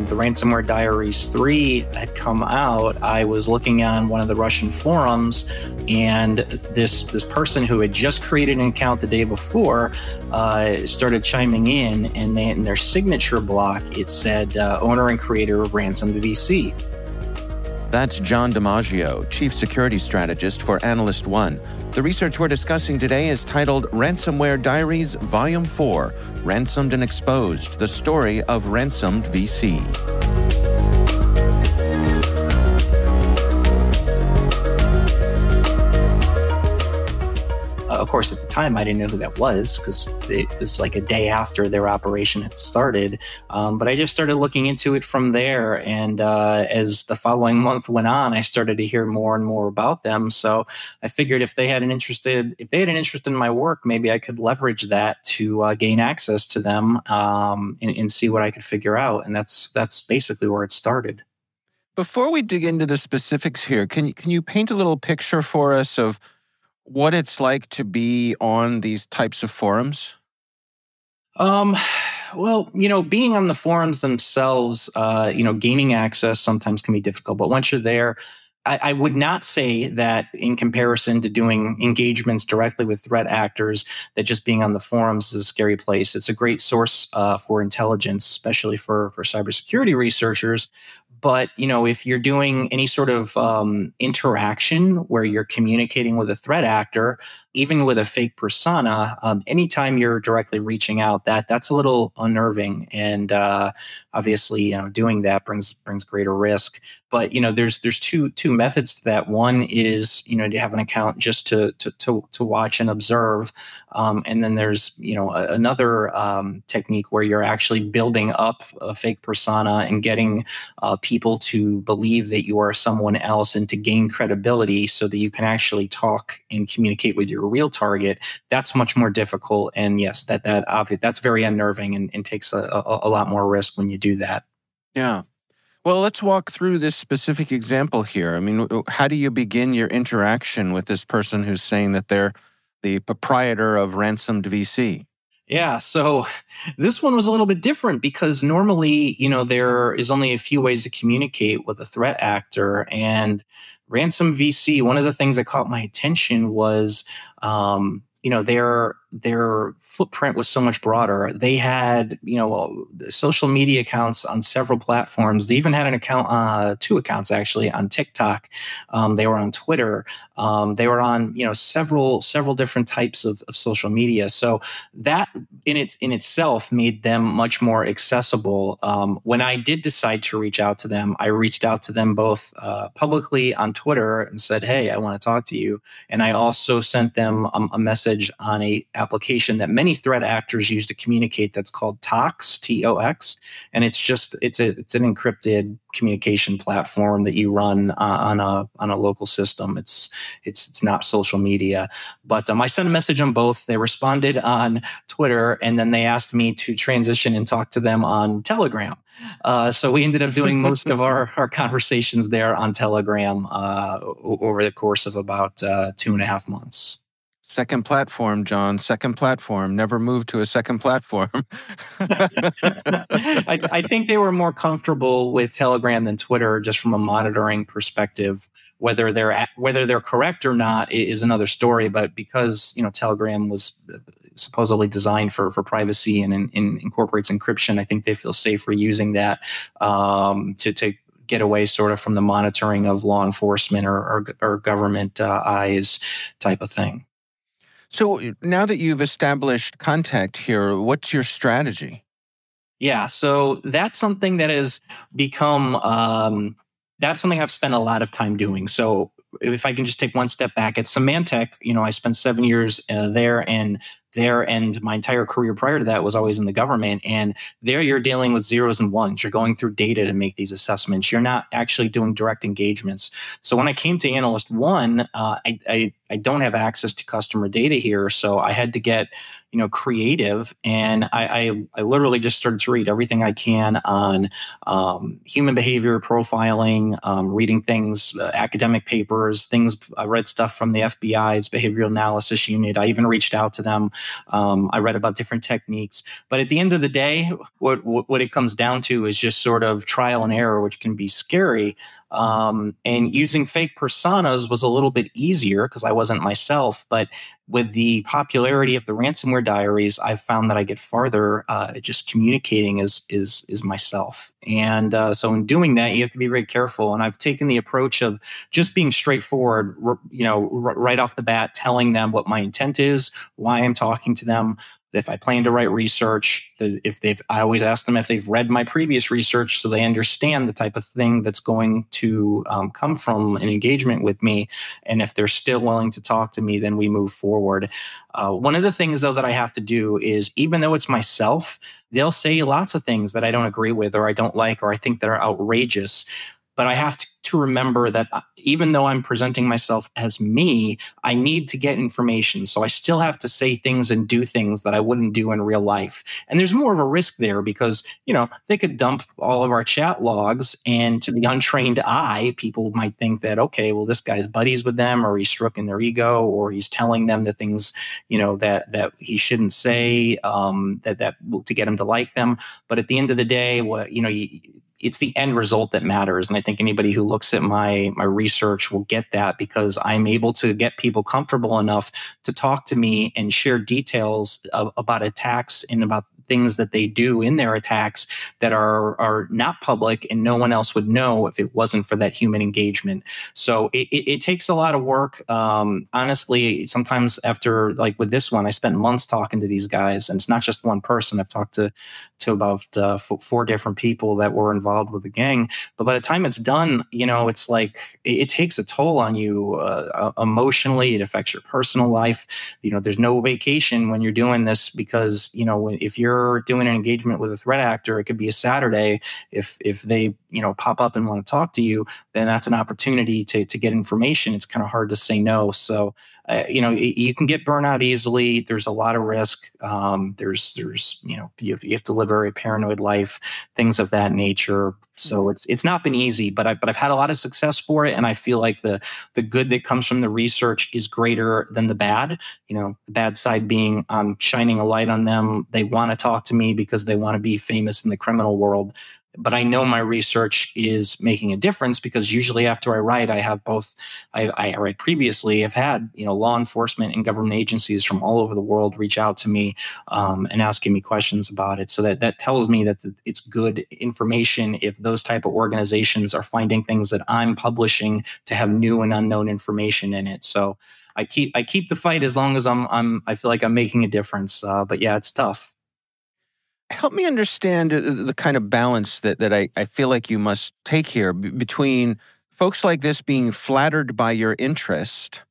When the Ransomware Diaries 3 had come out, I was looking on one of the Russian forums, and this this person who had just created an account the day before uh, started chiming in, and they, in their signature block it said uh, owner and creator of Ransom VC. That's Jon DiMaggio, Chief Security Strategist for Analyst1. The research we're discussing today is titled Ransomware Diaries Volume 4 Ransomed and Exposed The Story of Ransomed VC. Of course, at the time, I didn't know who that was because it was like a day after their operation had started. Um, but I just started looking into it from there. And uh, as the following month went on, I started to hear more and more about them. So I figured if they had an interested, if they had an interest in my work, maybe I could leverage that to uh, gain access to them um, and, and see what I could figure out. And that's that's basically where it started. Before we dig into the specifics here, can can you paint a little picture for us of what it's like to be on these types of forums? Um, well, you know, being on the forums themselves, uh, you know, gaining access sometimes can be difficult. But once you're there, I, I, would not say that in comparison to doing engagements directly with threat actors, that just being on the forums is a scary place. It's a great source uh, for intelligence, especially for for cybersecurity researchers but you know if you're doing any sort of um, interaction where you're communicating with a threat actor even with a fake persona um, anytime you're directly reaching out that that's a little unnerving. And uh, obviously you know doing that brings brings greater risk. But you know there's there's two two methods to that. One is you know to have an account just to to to, to watch and observe. Um, and then there's you know a, another um, technique where you're actually building up a fake persona and getting uh, people to believe that you are someone else and to gain credibility so that you can actually talk and communicate with your real target that's much more difficult and yes that that obvious that's very unnerving and, and takes a, a, a lot more risk when you do that yeah well, let's walk through this specific example here. I mean, how do you begin your interaction with this person who's saying that they're the proprietor of Ransomed VC? Yeah, so this one was a little bit different because normally, you know, there is only a few ways to communicate with a threat actor. And Ransom VC, one of the things that caught my attention was, um, you know, their their footprint was so much broader. They had, you know, social media accounts on several platforms. They even had an account, uh, two accounts actually on TikTok. Um, they were on Twitter. Um, they were on, you know, several several different types of, of social media. So that in its in itself made them much more accessible. Um, when I did decide to reach out to them, I reached out to them both uh, publicly on Twitter and said, "Hey, I want to talk to you," and I also sent them a, a message on a application that many threat actors use to communicate. That's called Tox, T O X, and it's just it's a it's an encrypted communication platform that you run uh, on a on a local system. It's it's it's not social media. But um, I sent a message on both. They responded on Twitter, and then they asked me to transition and talk to them on Telegram. Uh, so we ended up doing most of our, our conversations there on Telegram uh, over the course of about uh, two and a half months. Second platform, Jon. Second platform. Never moved to a second platform. I, I, think they were more comfortable with Telegram than Twitter, just from a monitoring perspective. Whether they're at, whether they're correct or not is another story. But because you know Telegram was uh, supposedly designed for for privacy and, and, and incorporates encryption, I think they feel safer using that um, to to get away sort of from the monitoring of law enforcement or, or, or government uh, eyes type of thing. So now that you've established contact here, what's your strategy? Yeah, so that's something that has become um, that's something I've spent a lot of time doing. So if I can just take one step back at Symantec, you know, I spent seven years uh, there, and there and my entire career prior to that was always in the government and there you're dealing with zeros and ones. You're going through data to make these assessments. You're not actually doing direct engagements. So when i came to Analyst1 uh, I, I, I don't have access to customer data here so i had to get you know creative and i i, I literally just started to read everything i can on um, human behavior profiling um, reading things uh, academic papers things i read stuff from the fbi's behavioral analysis unit. I even reached out to them um, I read about different techniques, but at the end of the day, what what it comes down to is just sort of trial and error, which can be scary. Um, and using fake personas was a little bit easier because I wasn't myself. But with the popularity of the ransomware diaries, I've found that I get farther uh, just communicating as is is myself. And uh, so in doing that, you have to be very careful. And I've taken the approach of just being straightforward, you know, right off the bat, telling them what my intent is, why I'm talking to them, if I plan to write research, if they've, I always ask them if they've read my previous research so they understand the type of thing that's going to um, come from an engagement with me. And if they're still willing to talk to me, then we move forward. Uh, one of the things, though, that I have to do is even though it's myself, they'll say lots of things that I don't agree with or I don't like or I think that are outrageous. But I have to to remember that uh, even though I'm presenting myself as me, I need to get information. So I still have to say things and do things that I wouldn't do in real life. And there's more of a risk there because, you know, they could dump all of our chat logs and to the untrained eye, people might think that, okay, well, this guy's buddies with them or he's stroking their ego or he's telling them the things, you know, that, that he shouldn't say, um, that, that to get him to like them. But at the end of the day, what, you know, you, it's the end result that matters. And I think anybody who looks at my my research will get that because I'm able to get people comfortable enough to talk to me and share details of, about attacks and about things that they do in their attacks that are are not public and no one else would know if it wasn't for that human engagement. So it, it, it takes a lot of work. Um, honestly, sometimes after like with this one, I spent months talking to these guys, and it's not just one person. I've talked to to about uh, four different people that were involved with the gang. But by the time it's done, you know, it's like it, it takes a toll on you uh, emotionally. It affects your personal life. You know, there's no vacation when you're doing this because you know if you're doing an engagement with a threat actor, it could be a Saturday. If if they you know pop up and want to talk to you, then that's an opportunity to to get information. It's kind of hard to say no. So uh, you know you can get burnout easily. There's a lot of risk. Um, there's there's you know you have, you have to live a very paranoid life, things of that nature. So it's it's not been easy, but I but I've had a lot of success for it, and I feel like the the good that comes from the research is greater than the bad. You know, the bad side being I'm shining a light on them. They want to talk to me because they want to be famous in the criminal world but I know my research is making a difference because usually after I write, I have both. I, I write previously. I've had you know law enforcement and government agencies from all over the world reach out to me um, and asking me questions about it. So that that tells me that it's good information if those type of organizations are finding things that I'm publishing to have new and unknown information in it. So I keep I keep the fight as long as I'm I'm I feel like I'm making a difference. Uh, but yeah, it's tough help me understand uh, the kind of balance that, that I, I feel like you must take here b- between folks like this being flattered by your interest,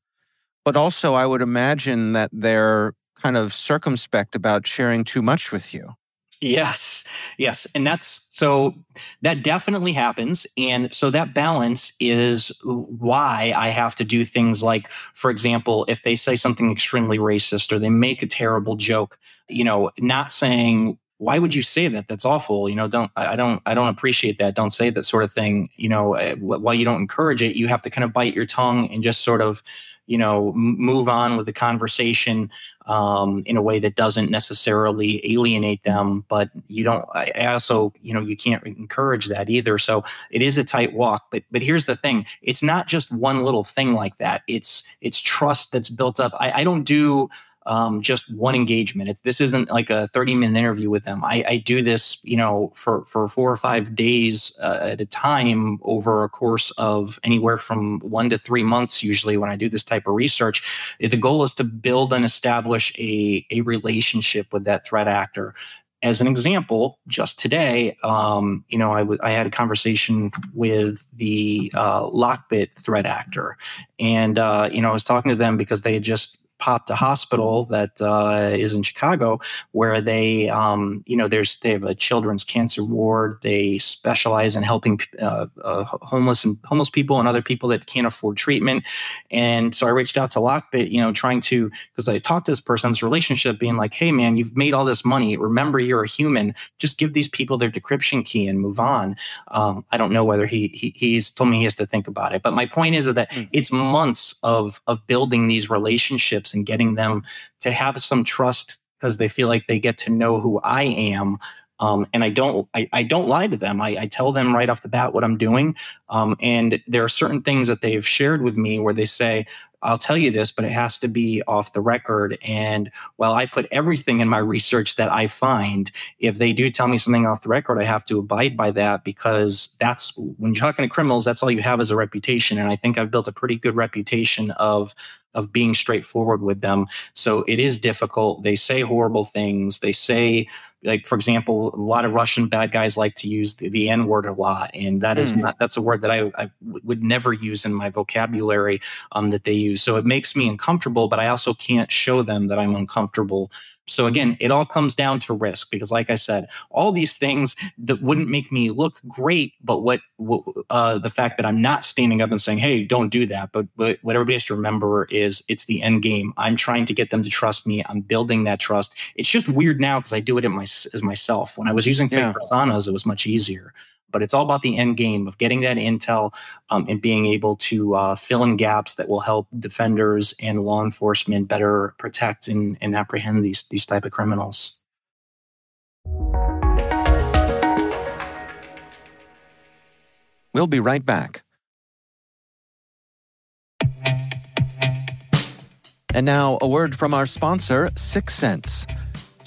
but also I would imagine that they're kind of circumspect about sharing too much with you. Yes, yes. And that's so that definitely happens. And so that balance is why I have to do things like, for example, if they say something extremely racist or they make a terrible joke, you know, not saying, why would you say that? That's awful. You know, don't, I don't, I don't appreciate that. Don't say that sort of thing. You know, eh, while you don't encourage it, you have to kind of bite your tongue and just sort of, you know, move on with the conversation um, in a way that doesn't necessarily alienate them. But you don't, I also, you know, you can't encourage that either. So it is a tight walk. But, but here's the thing. It's not just one little thing like that. It's, it's trust that's built up. I, I don't do, um, just one engagement. It's, this isn't like a 30 minute interview with them. I, I do this, you know, for, for four or five days uh, at a time over a course of anywhere from one to three months, usually when I do this type of research. The goal is to build and establish a, a relationship with that threat actor as an example, just today, um, you know, I, w- I had a conversation with the uh, Lockbit threat actor, and uh, you know, I was talking to them because they had just popped a hospital that uh, is in Chicago where they, um, you know, there's they have a children's cancer ward. They specialize in helping uh, uh, homeless and homeless people and other people that can't afford treatment. And so I reached out to Lockbit, you know, trying to because I talked to this person's relationship, being like, "Hey, man, you've made all this money. Remember, you're a human. Just give these people their decryption key and move on." Um, I don't know whether he, he he's told me he has to think about it, but my point is that mm-hmm. it's months of of building these relationships relationships and getting them to have some trust because they feel like they get to know who I am. Um, and I don't, I, I, don't lie to them. I, I, tell them right off the bat what I'm doing. Um, and there are certain things that they've shared with me where they say, I'll tell you this, but it has to be off the record. And while I put everything in my research that I find, if they do tell me something off the record, I have to abide by that because that's when you're talking to criminals, that's all you have is a reputation. And I think I've built a pretty good reputation of of being straightforward with them. So it is difficult. They say horrible things. They say like for example, a lot of Russian bad guys like to use the, the N word a lot, and that is mm. not that's a word that I, I w- would never use in my vocabulary um, that they use. So it makes me uncomfortable, but I also can't show them that I'm uncomfortable so again, it all comes down to risk because, like I said, all these things that wouldn't make me look great, but what, what uh, the fact that I'm not standing up and saying, "Hey, don't do that," but, but what everybody has to remember is it's the end game. I'm trying to get them to trust me. I'm building that trust. It's just weird now because I do it my, as myself. When I was using fake yeah. personas, it was much easier but it's all about the end game of getting that intel um, and being able to uh, fill in gaps that will help defenders and law enforcement better protect and, and apprehend these these type of criminals. We'll be right back. And now, a word from our sponsor,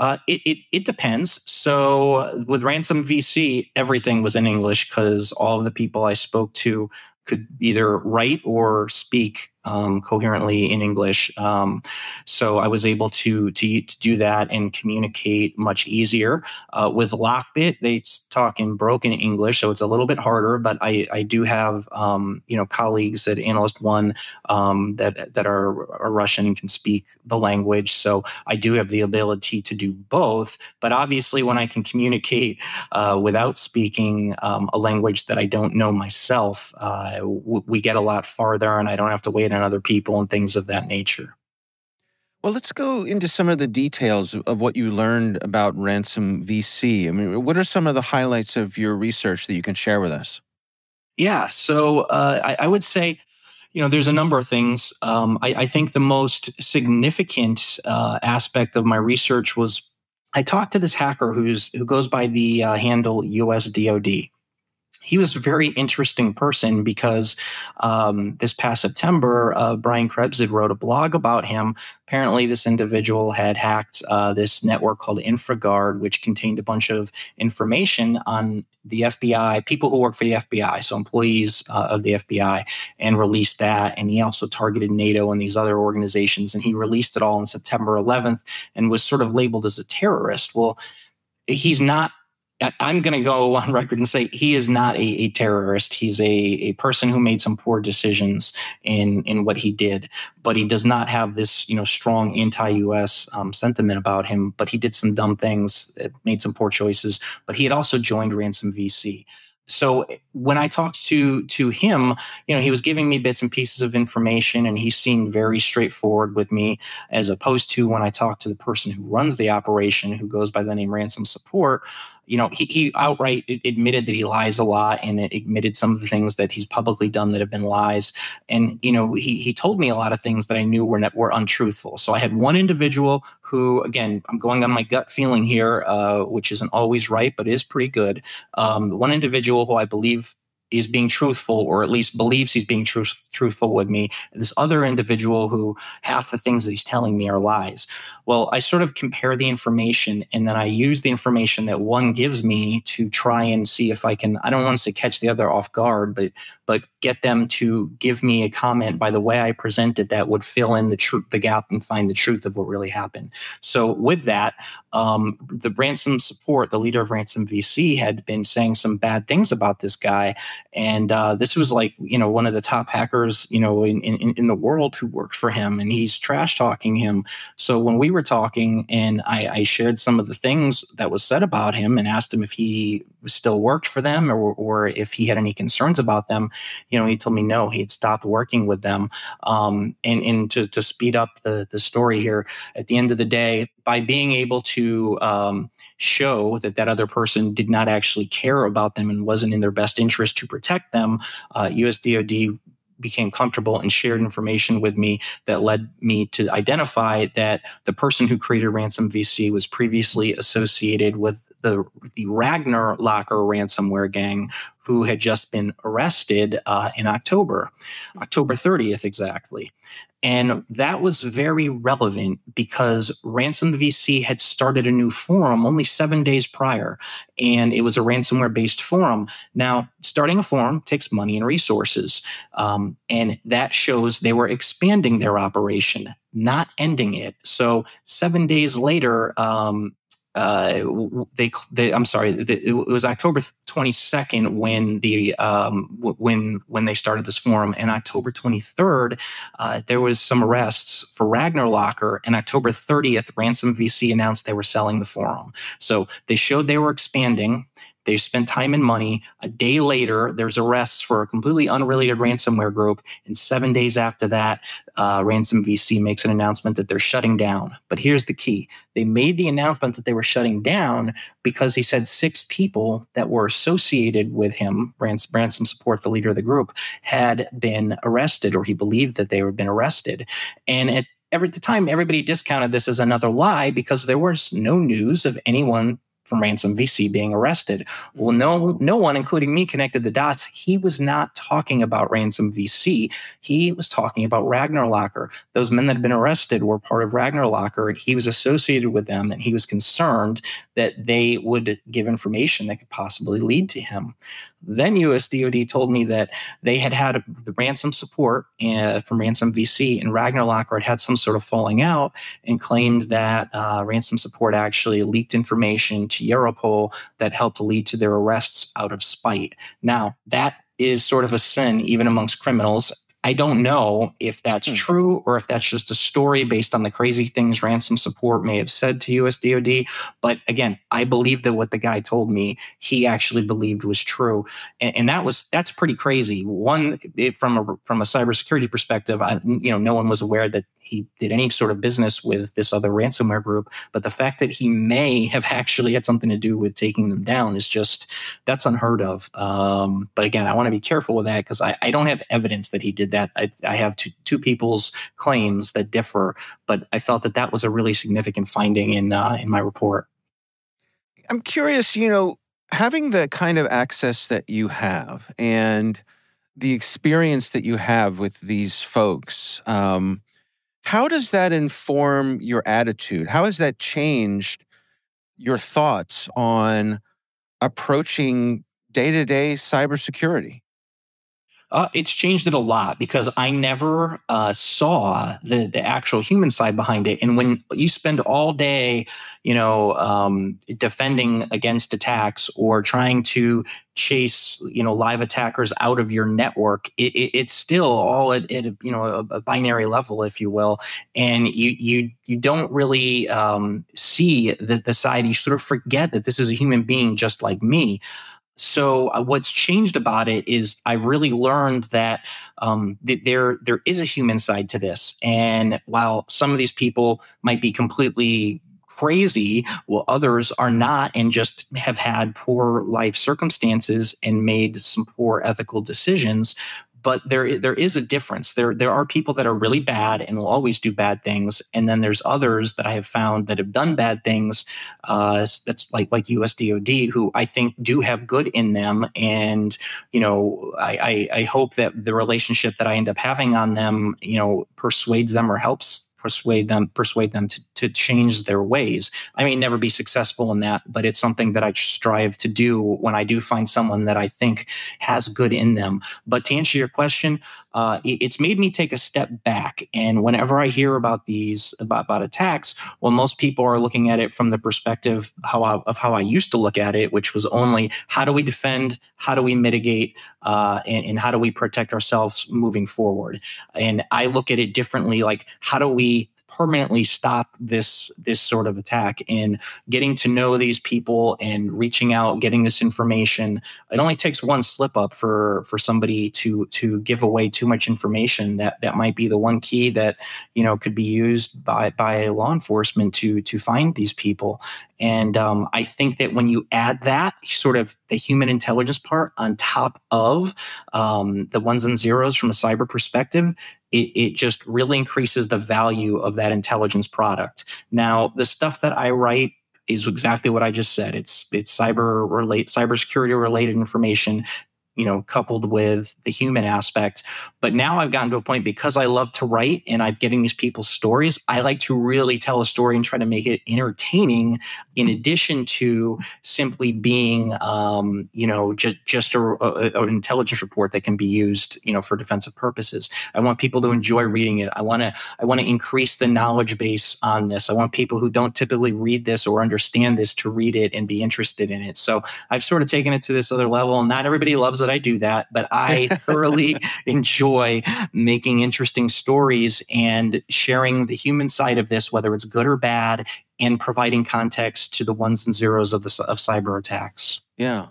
Uh, it, it, it depends. So with Ransom VC, everything was in English because all of the people I spoke to could either write or speak um, coherently in English. Um, so I was able to, to, to do that and communicate much easier. Uh, with Lockbit, they talk in broken English, so it's a little bit harder. But I, I do have um, you know colleagues at Analyst1 um, that that are, are, Russian and can speak the language. So I do have the ability to do both. But obviously, when I can communicate uh, without speaking um, a language that I don't know myself, uh, w- we get a lot farther, and I don't have to wait on other people and things of that nature. Well, let's go into some of the details of what you learned about Ransom VC. I mean, what are some of the highlights of your research that you can share with us? Yeah, so uh, I, I, would say, you know, there's a number of things. Um, I, I, think the most significant uh, aspect of my research was I talked to this hacker who's who goes by the uh, handle USDOD he was a very interesting person because um, this past September, uh, Brian Krebs had wrote a blog about him. Apparently, this individual had hacked uh, this network called InfraGard, which contained a bunch of information on the FBI, people who work for the FBI, so employees uh, of the FBI, and released that. And he also targeted NATO and these other organizations. And he released it all on September 11th and was sort of labeled as a terrorist. Well, he's not I'm going to go on record and say he is not a, a, terrorist. He's a, a person who made some poor decisions in in what he did, but he does not have this you know strong anti-U.S. Um, sentiment about him. But he did some dumb things, made some poor choices. But he had also joined Ransom VC so when I talked to to him, you know, he was giving me bits and pieces of information, and he seemed very straightforward with me, as opposed to when I talked to the person who runs the operation, who goes by the name Ransom Support. You know, he, he outright admitted that he lies a lot and admitted some of the things that he's publicly done that have been lies. And you know, he he told me a lot of things that I knew were were untruthful. So I had one individual who, again, I'm going on my gut feeling here, uh, which isn't always right, but is pretty good. Um, one individual who I believe is being truthful or at least believes he's being truth, truthful with me. This other individual who half the things that he's telling me are lies. Well, I sort of compare the information and then I use the information that one gives me to try and see if I can, I don't want to catch the other off guard, but, but get them to give me a comment by the way I presented that would fill in the truth, the gap and find the truth of what really happened. So with that, um, the ransom support, the leader of ransom VC had been saying some bad things about this guy and uh, this was like, you know, one of the top hackers, you know, in, in, in the world who worked for him, and he's trash talking him. So when we were talking, and I, I, shared some of the things that was said about him, and asked him if he still worked for them or, or if he had any concerns about them, you know, he told me no, he had stopped working with them. Um, and and to to speed up the the story here, at the end of the day, by being able to um, show that that other person did not actually care about them and wasn't in their best interest to protect them, uh, USDOD became comfortable and shared information with me that led me to identify that the person who created Ransom VC was previously associated with the the Ragnar Locker ransomware gang, who had just been arrested uh, in October, October 30th exactly. And that was very relevant because Ransom VC had started a new forum only seven days prior, and it was a ransomware based forum. Now, starting a forum takes money and resources, um, and that shows they were expanding their operation, not ending it. So, seven days later, um, uh, they, they, I'm sorry, it was October 22nd when the um, when when they started this forum, and October 23rd uh, there was some arrests for Ragnar Locker, and October 30th, Ransom VC announced they were selling the forum. So they showed they were expanding. They spent time and money. A day later, there's arrests for a completely unrelated ransomware group. And seven days after that, uh, Ransom VC makes an announcement that they're shutting down. But here's the key they made the announcement that they were shutting down because he said six people that were associated with him, Ransom, Ransom Support, the leader of the group, had been arrested, or he believed that they had been arrested. And at every the time everybody discounted this as another lie because there was no news of anyone from Ransom VC being arrested. Well, mm. no, no one, including me, connected the dots. He was not talking about Ransom VC. He was talking about Ragnar Locker. Those men that had been arrested were part of Ragnar Locker, and he was associated with them, and he was concerned that they would give information that could possibly lead to him. Then US DoD told me that they had had the ransom support uh, from Ransom VC, and Ragnar Locker had had some sort of falling out and claimed that uh, ransom support actually leaked information to Europol that helped lead to their arrests out of spite. Now, that is sort of a sin even amongst criminals I don't know if that's hmm. true or if that's just a story based on the crazy things ransom support may have said to US DoD. But again, I believe that what the guy told me, he actually believed was true. And, and that was, that's pretty crazy. One, from a, from a cybersecurity perspective, I, you know, no one was aware that he did any sort of business with this other ransomware group. But the fact that he may have actually had something to do with taking them down is just that's unheard of. Um, but again, I want to be careful with that because I, I, don't have evidence that he did that. I, I have two, two, people's claims that differ, but I felt that that was a really significant finding in uh, in my report. I'm curious, you know, having the kind of access that you have and the experience that you have with these folks. Um, how does that inform your attitude? How has that changed your thoughts on approaching day to day cybersecurity? Uh, it's changed it a lot because I never uh, saw the the actual human side behind it. And when you spend all day, you know, um, defending against attacks or trying to chase, you know, live attackers out of your network, it, it, it's still all at, at a, you know a, a, binary level, if you will. And you you you don't really um, see the, the side. You sort of forget that this is a human being just like me. So uh, what's changed about it is I've really learned that um, th- there there is a human side to this, and while some of these people might be completely crazy, well, others are not, and just have had poor life circumstances and made some poor ethical decisions but there there is a difference. There there are people that are really bad and will always do bad things, and then there's others that I have found that have done bad things. Uh, that's like like USDOD, who I think do have good in them, and you know I, I I hope that the relationship that I end up having on them, you know, persuades them or helps persuade them persuade them to, to change their ways. I may never be successful in that but it's something that i strive to do when i do find someone that i think has good in them. But to answer your question uh, it's made me take a step back and whenever i hear about these about, about attacks well most people are looking at it from the perspective how I, of how i used to look at it which was only how do we defend how do we mitigate uh, and, and how do we protect ourselves moving forward? And i look at it differently like how do we permanently stop this this sort of attack in getting to know these people and reaching out getting this information. It only takes one slip up for for somebody to to give away too much information that that might be the one key that you know could be used by by law enforcement to to find these people and um, I think that when you add that sort of the human intelligence part on top of um, the ones and zeros from a cyber perspective, it, it just really increases the value of that intelligence product. Now, the stuff that I write is exactly what I just said. It's it's cyber relate cybersecurity related information you know, coupled with the human aspect. But now I've gotten to a point because I love to write and I'm getting these people's stories. I like to really tell a story and try to make it entertaining in addition to simply being, um, you know, ju- just a, a, an intelligence report that can be used, you know, for defensive purposes. I want people to enjoy reading it. I want to, I want to increase the knowledge base on this. I want people who don't typically read this or understand this to read it and be interested in it. So I've sort of taken it to this other level. Not everybody loves that I do that, but I thoroughly enjoy making interesting stories and sharing the human side of this, whether it's good or bad, and providing context to the ones and zeros of the of cyber attacks. Yeah.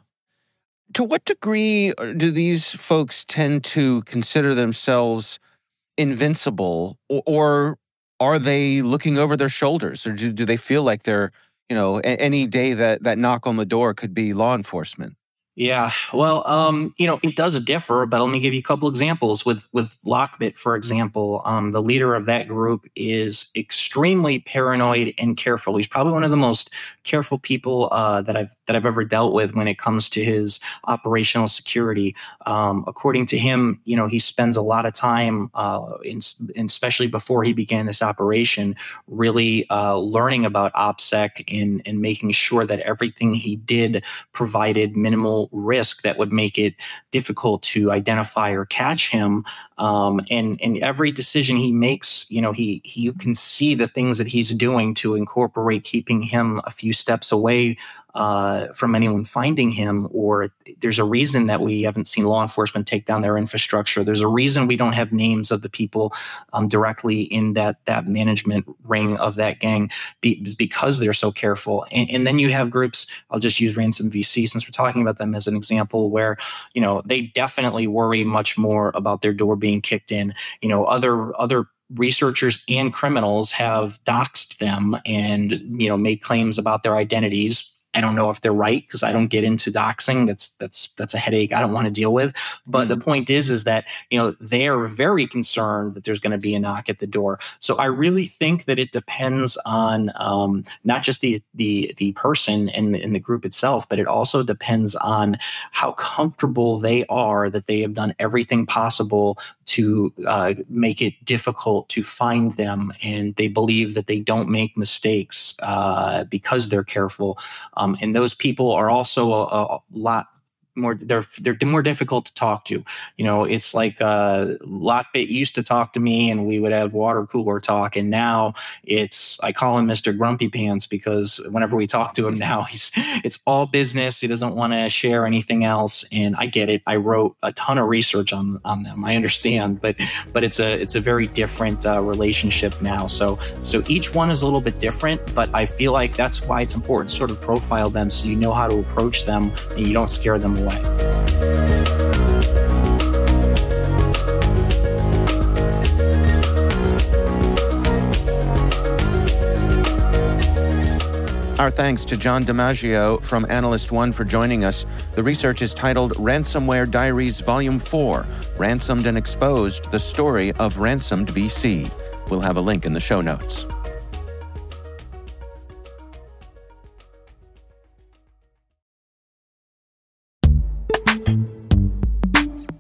To what degree uh, do these folks tend to consider themselves invincible, or, or are they looking over their shoulders, or do, do they feel like they're you know any day that that knock on the door could be law enforcement? Yeah, well, um, you know, it does differ, but let me give you a couple examples. With with Lockbit, for example, um, the leader of that group is extremely paranoid and careful. He's probably one of the most careful people uh, that I've that I've ever dealt with when it comes to his operational security. Um, according to him, you know, he spends a lot of time, uh, in, especially before he began this operation, really uh, learning about OPSEC and, and making sure that everything he did provided minimal risk that would make it difficult to identify or catch him. Um, and, and every decision he makes, you know, he, he you can see the things that he's doing to incorporate keeping him a few steps away uh, from anyone finding him, or there's a reason that we haven't seen law enforcement take down their infrastructure. There's a reason we don't have names of the people um, directly in that that management ring of that gang be, because they're so careful. And, and then you have groups. I'll just use Ransom VC since we're talking about them as an example, where you know they definitely worry much more about their door being kicked in. You know, other other researchers and criminals have doxed them and you know made claims about their identities I don't know if they're right because I don't get into doxing. That's that's that's a headache I don't want to deal with. But mm-hmm. the point is, is that you know they are very concerned that there's going to be a knock at the door. So I really think that it depends on um, not just the the the person and in the group itself, but it also depends on how comfortable they are that they have done everything possible to uh, make it difficult to find them, and they believe that they don't make mistakes uh, because they're careful. Um, and those people are also a, a lot more they're they're more difficult to talk to. You know, it's like uh, Lockbit used to talk to me, and we would have water cooler talk, and now it's I call him Mister Grumpy Pants because whenever we talk to him now, he's it's all business. He doesn't want to share anything else, and I get it. I wrote a ton of research on on them. I understand, but but it's a it's a very different uh, relationship now. So so each one is a little bit different, but I feel like that's why it's important to sort of profile them so you know how to approach them and you don't scare them away way. Our thanks to Jon DiMaggio from Analyst1 for joining us. The research is titled Ransomware Diaries Volume 4 Ransomed and Exposed The Story of Ransomed VC. We'll have a link in the show notes.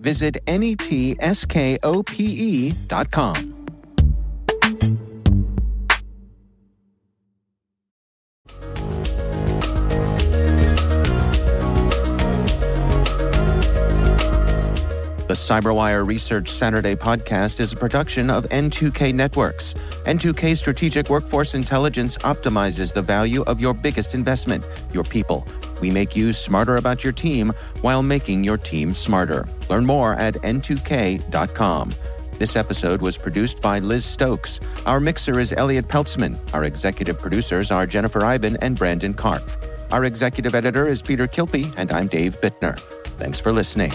visit netskope.com. The CyberWire Research Saturday podcast is a production of N2K Networks. N2K Strategic Workforce Intelligence optimizes the value of your biggest investment, your people. We make you smarter about your team while making your team smarter. Learn more at n2k.com. This episode was produced by Liz Stokes. Our mixer is Elliot Peltzman. Our executive producers are Jennifer Eiben and Brandon Karpf. Our executive editor is Peter Kilpe, and I'm Dave Bittner. Thanks for listening.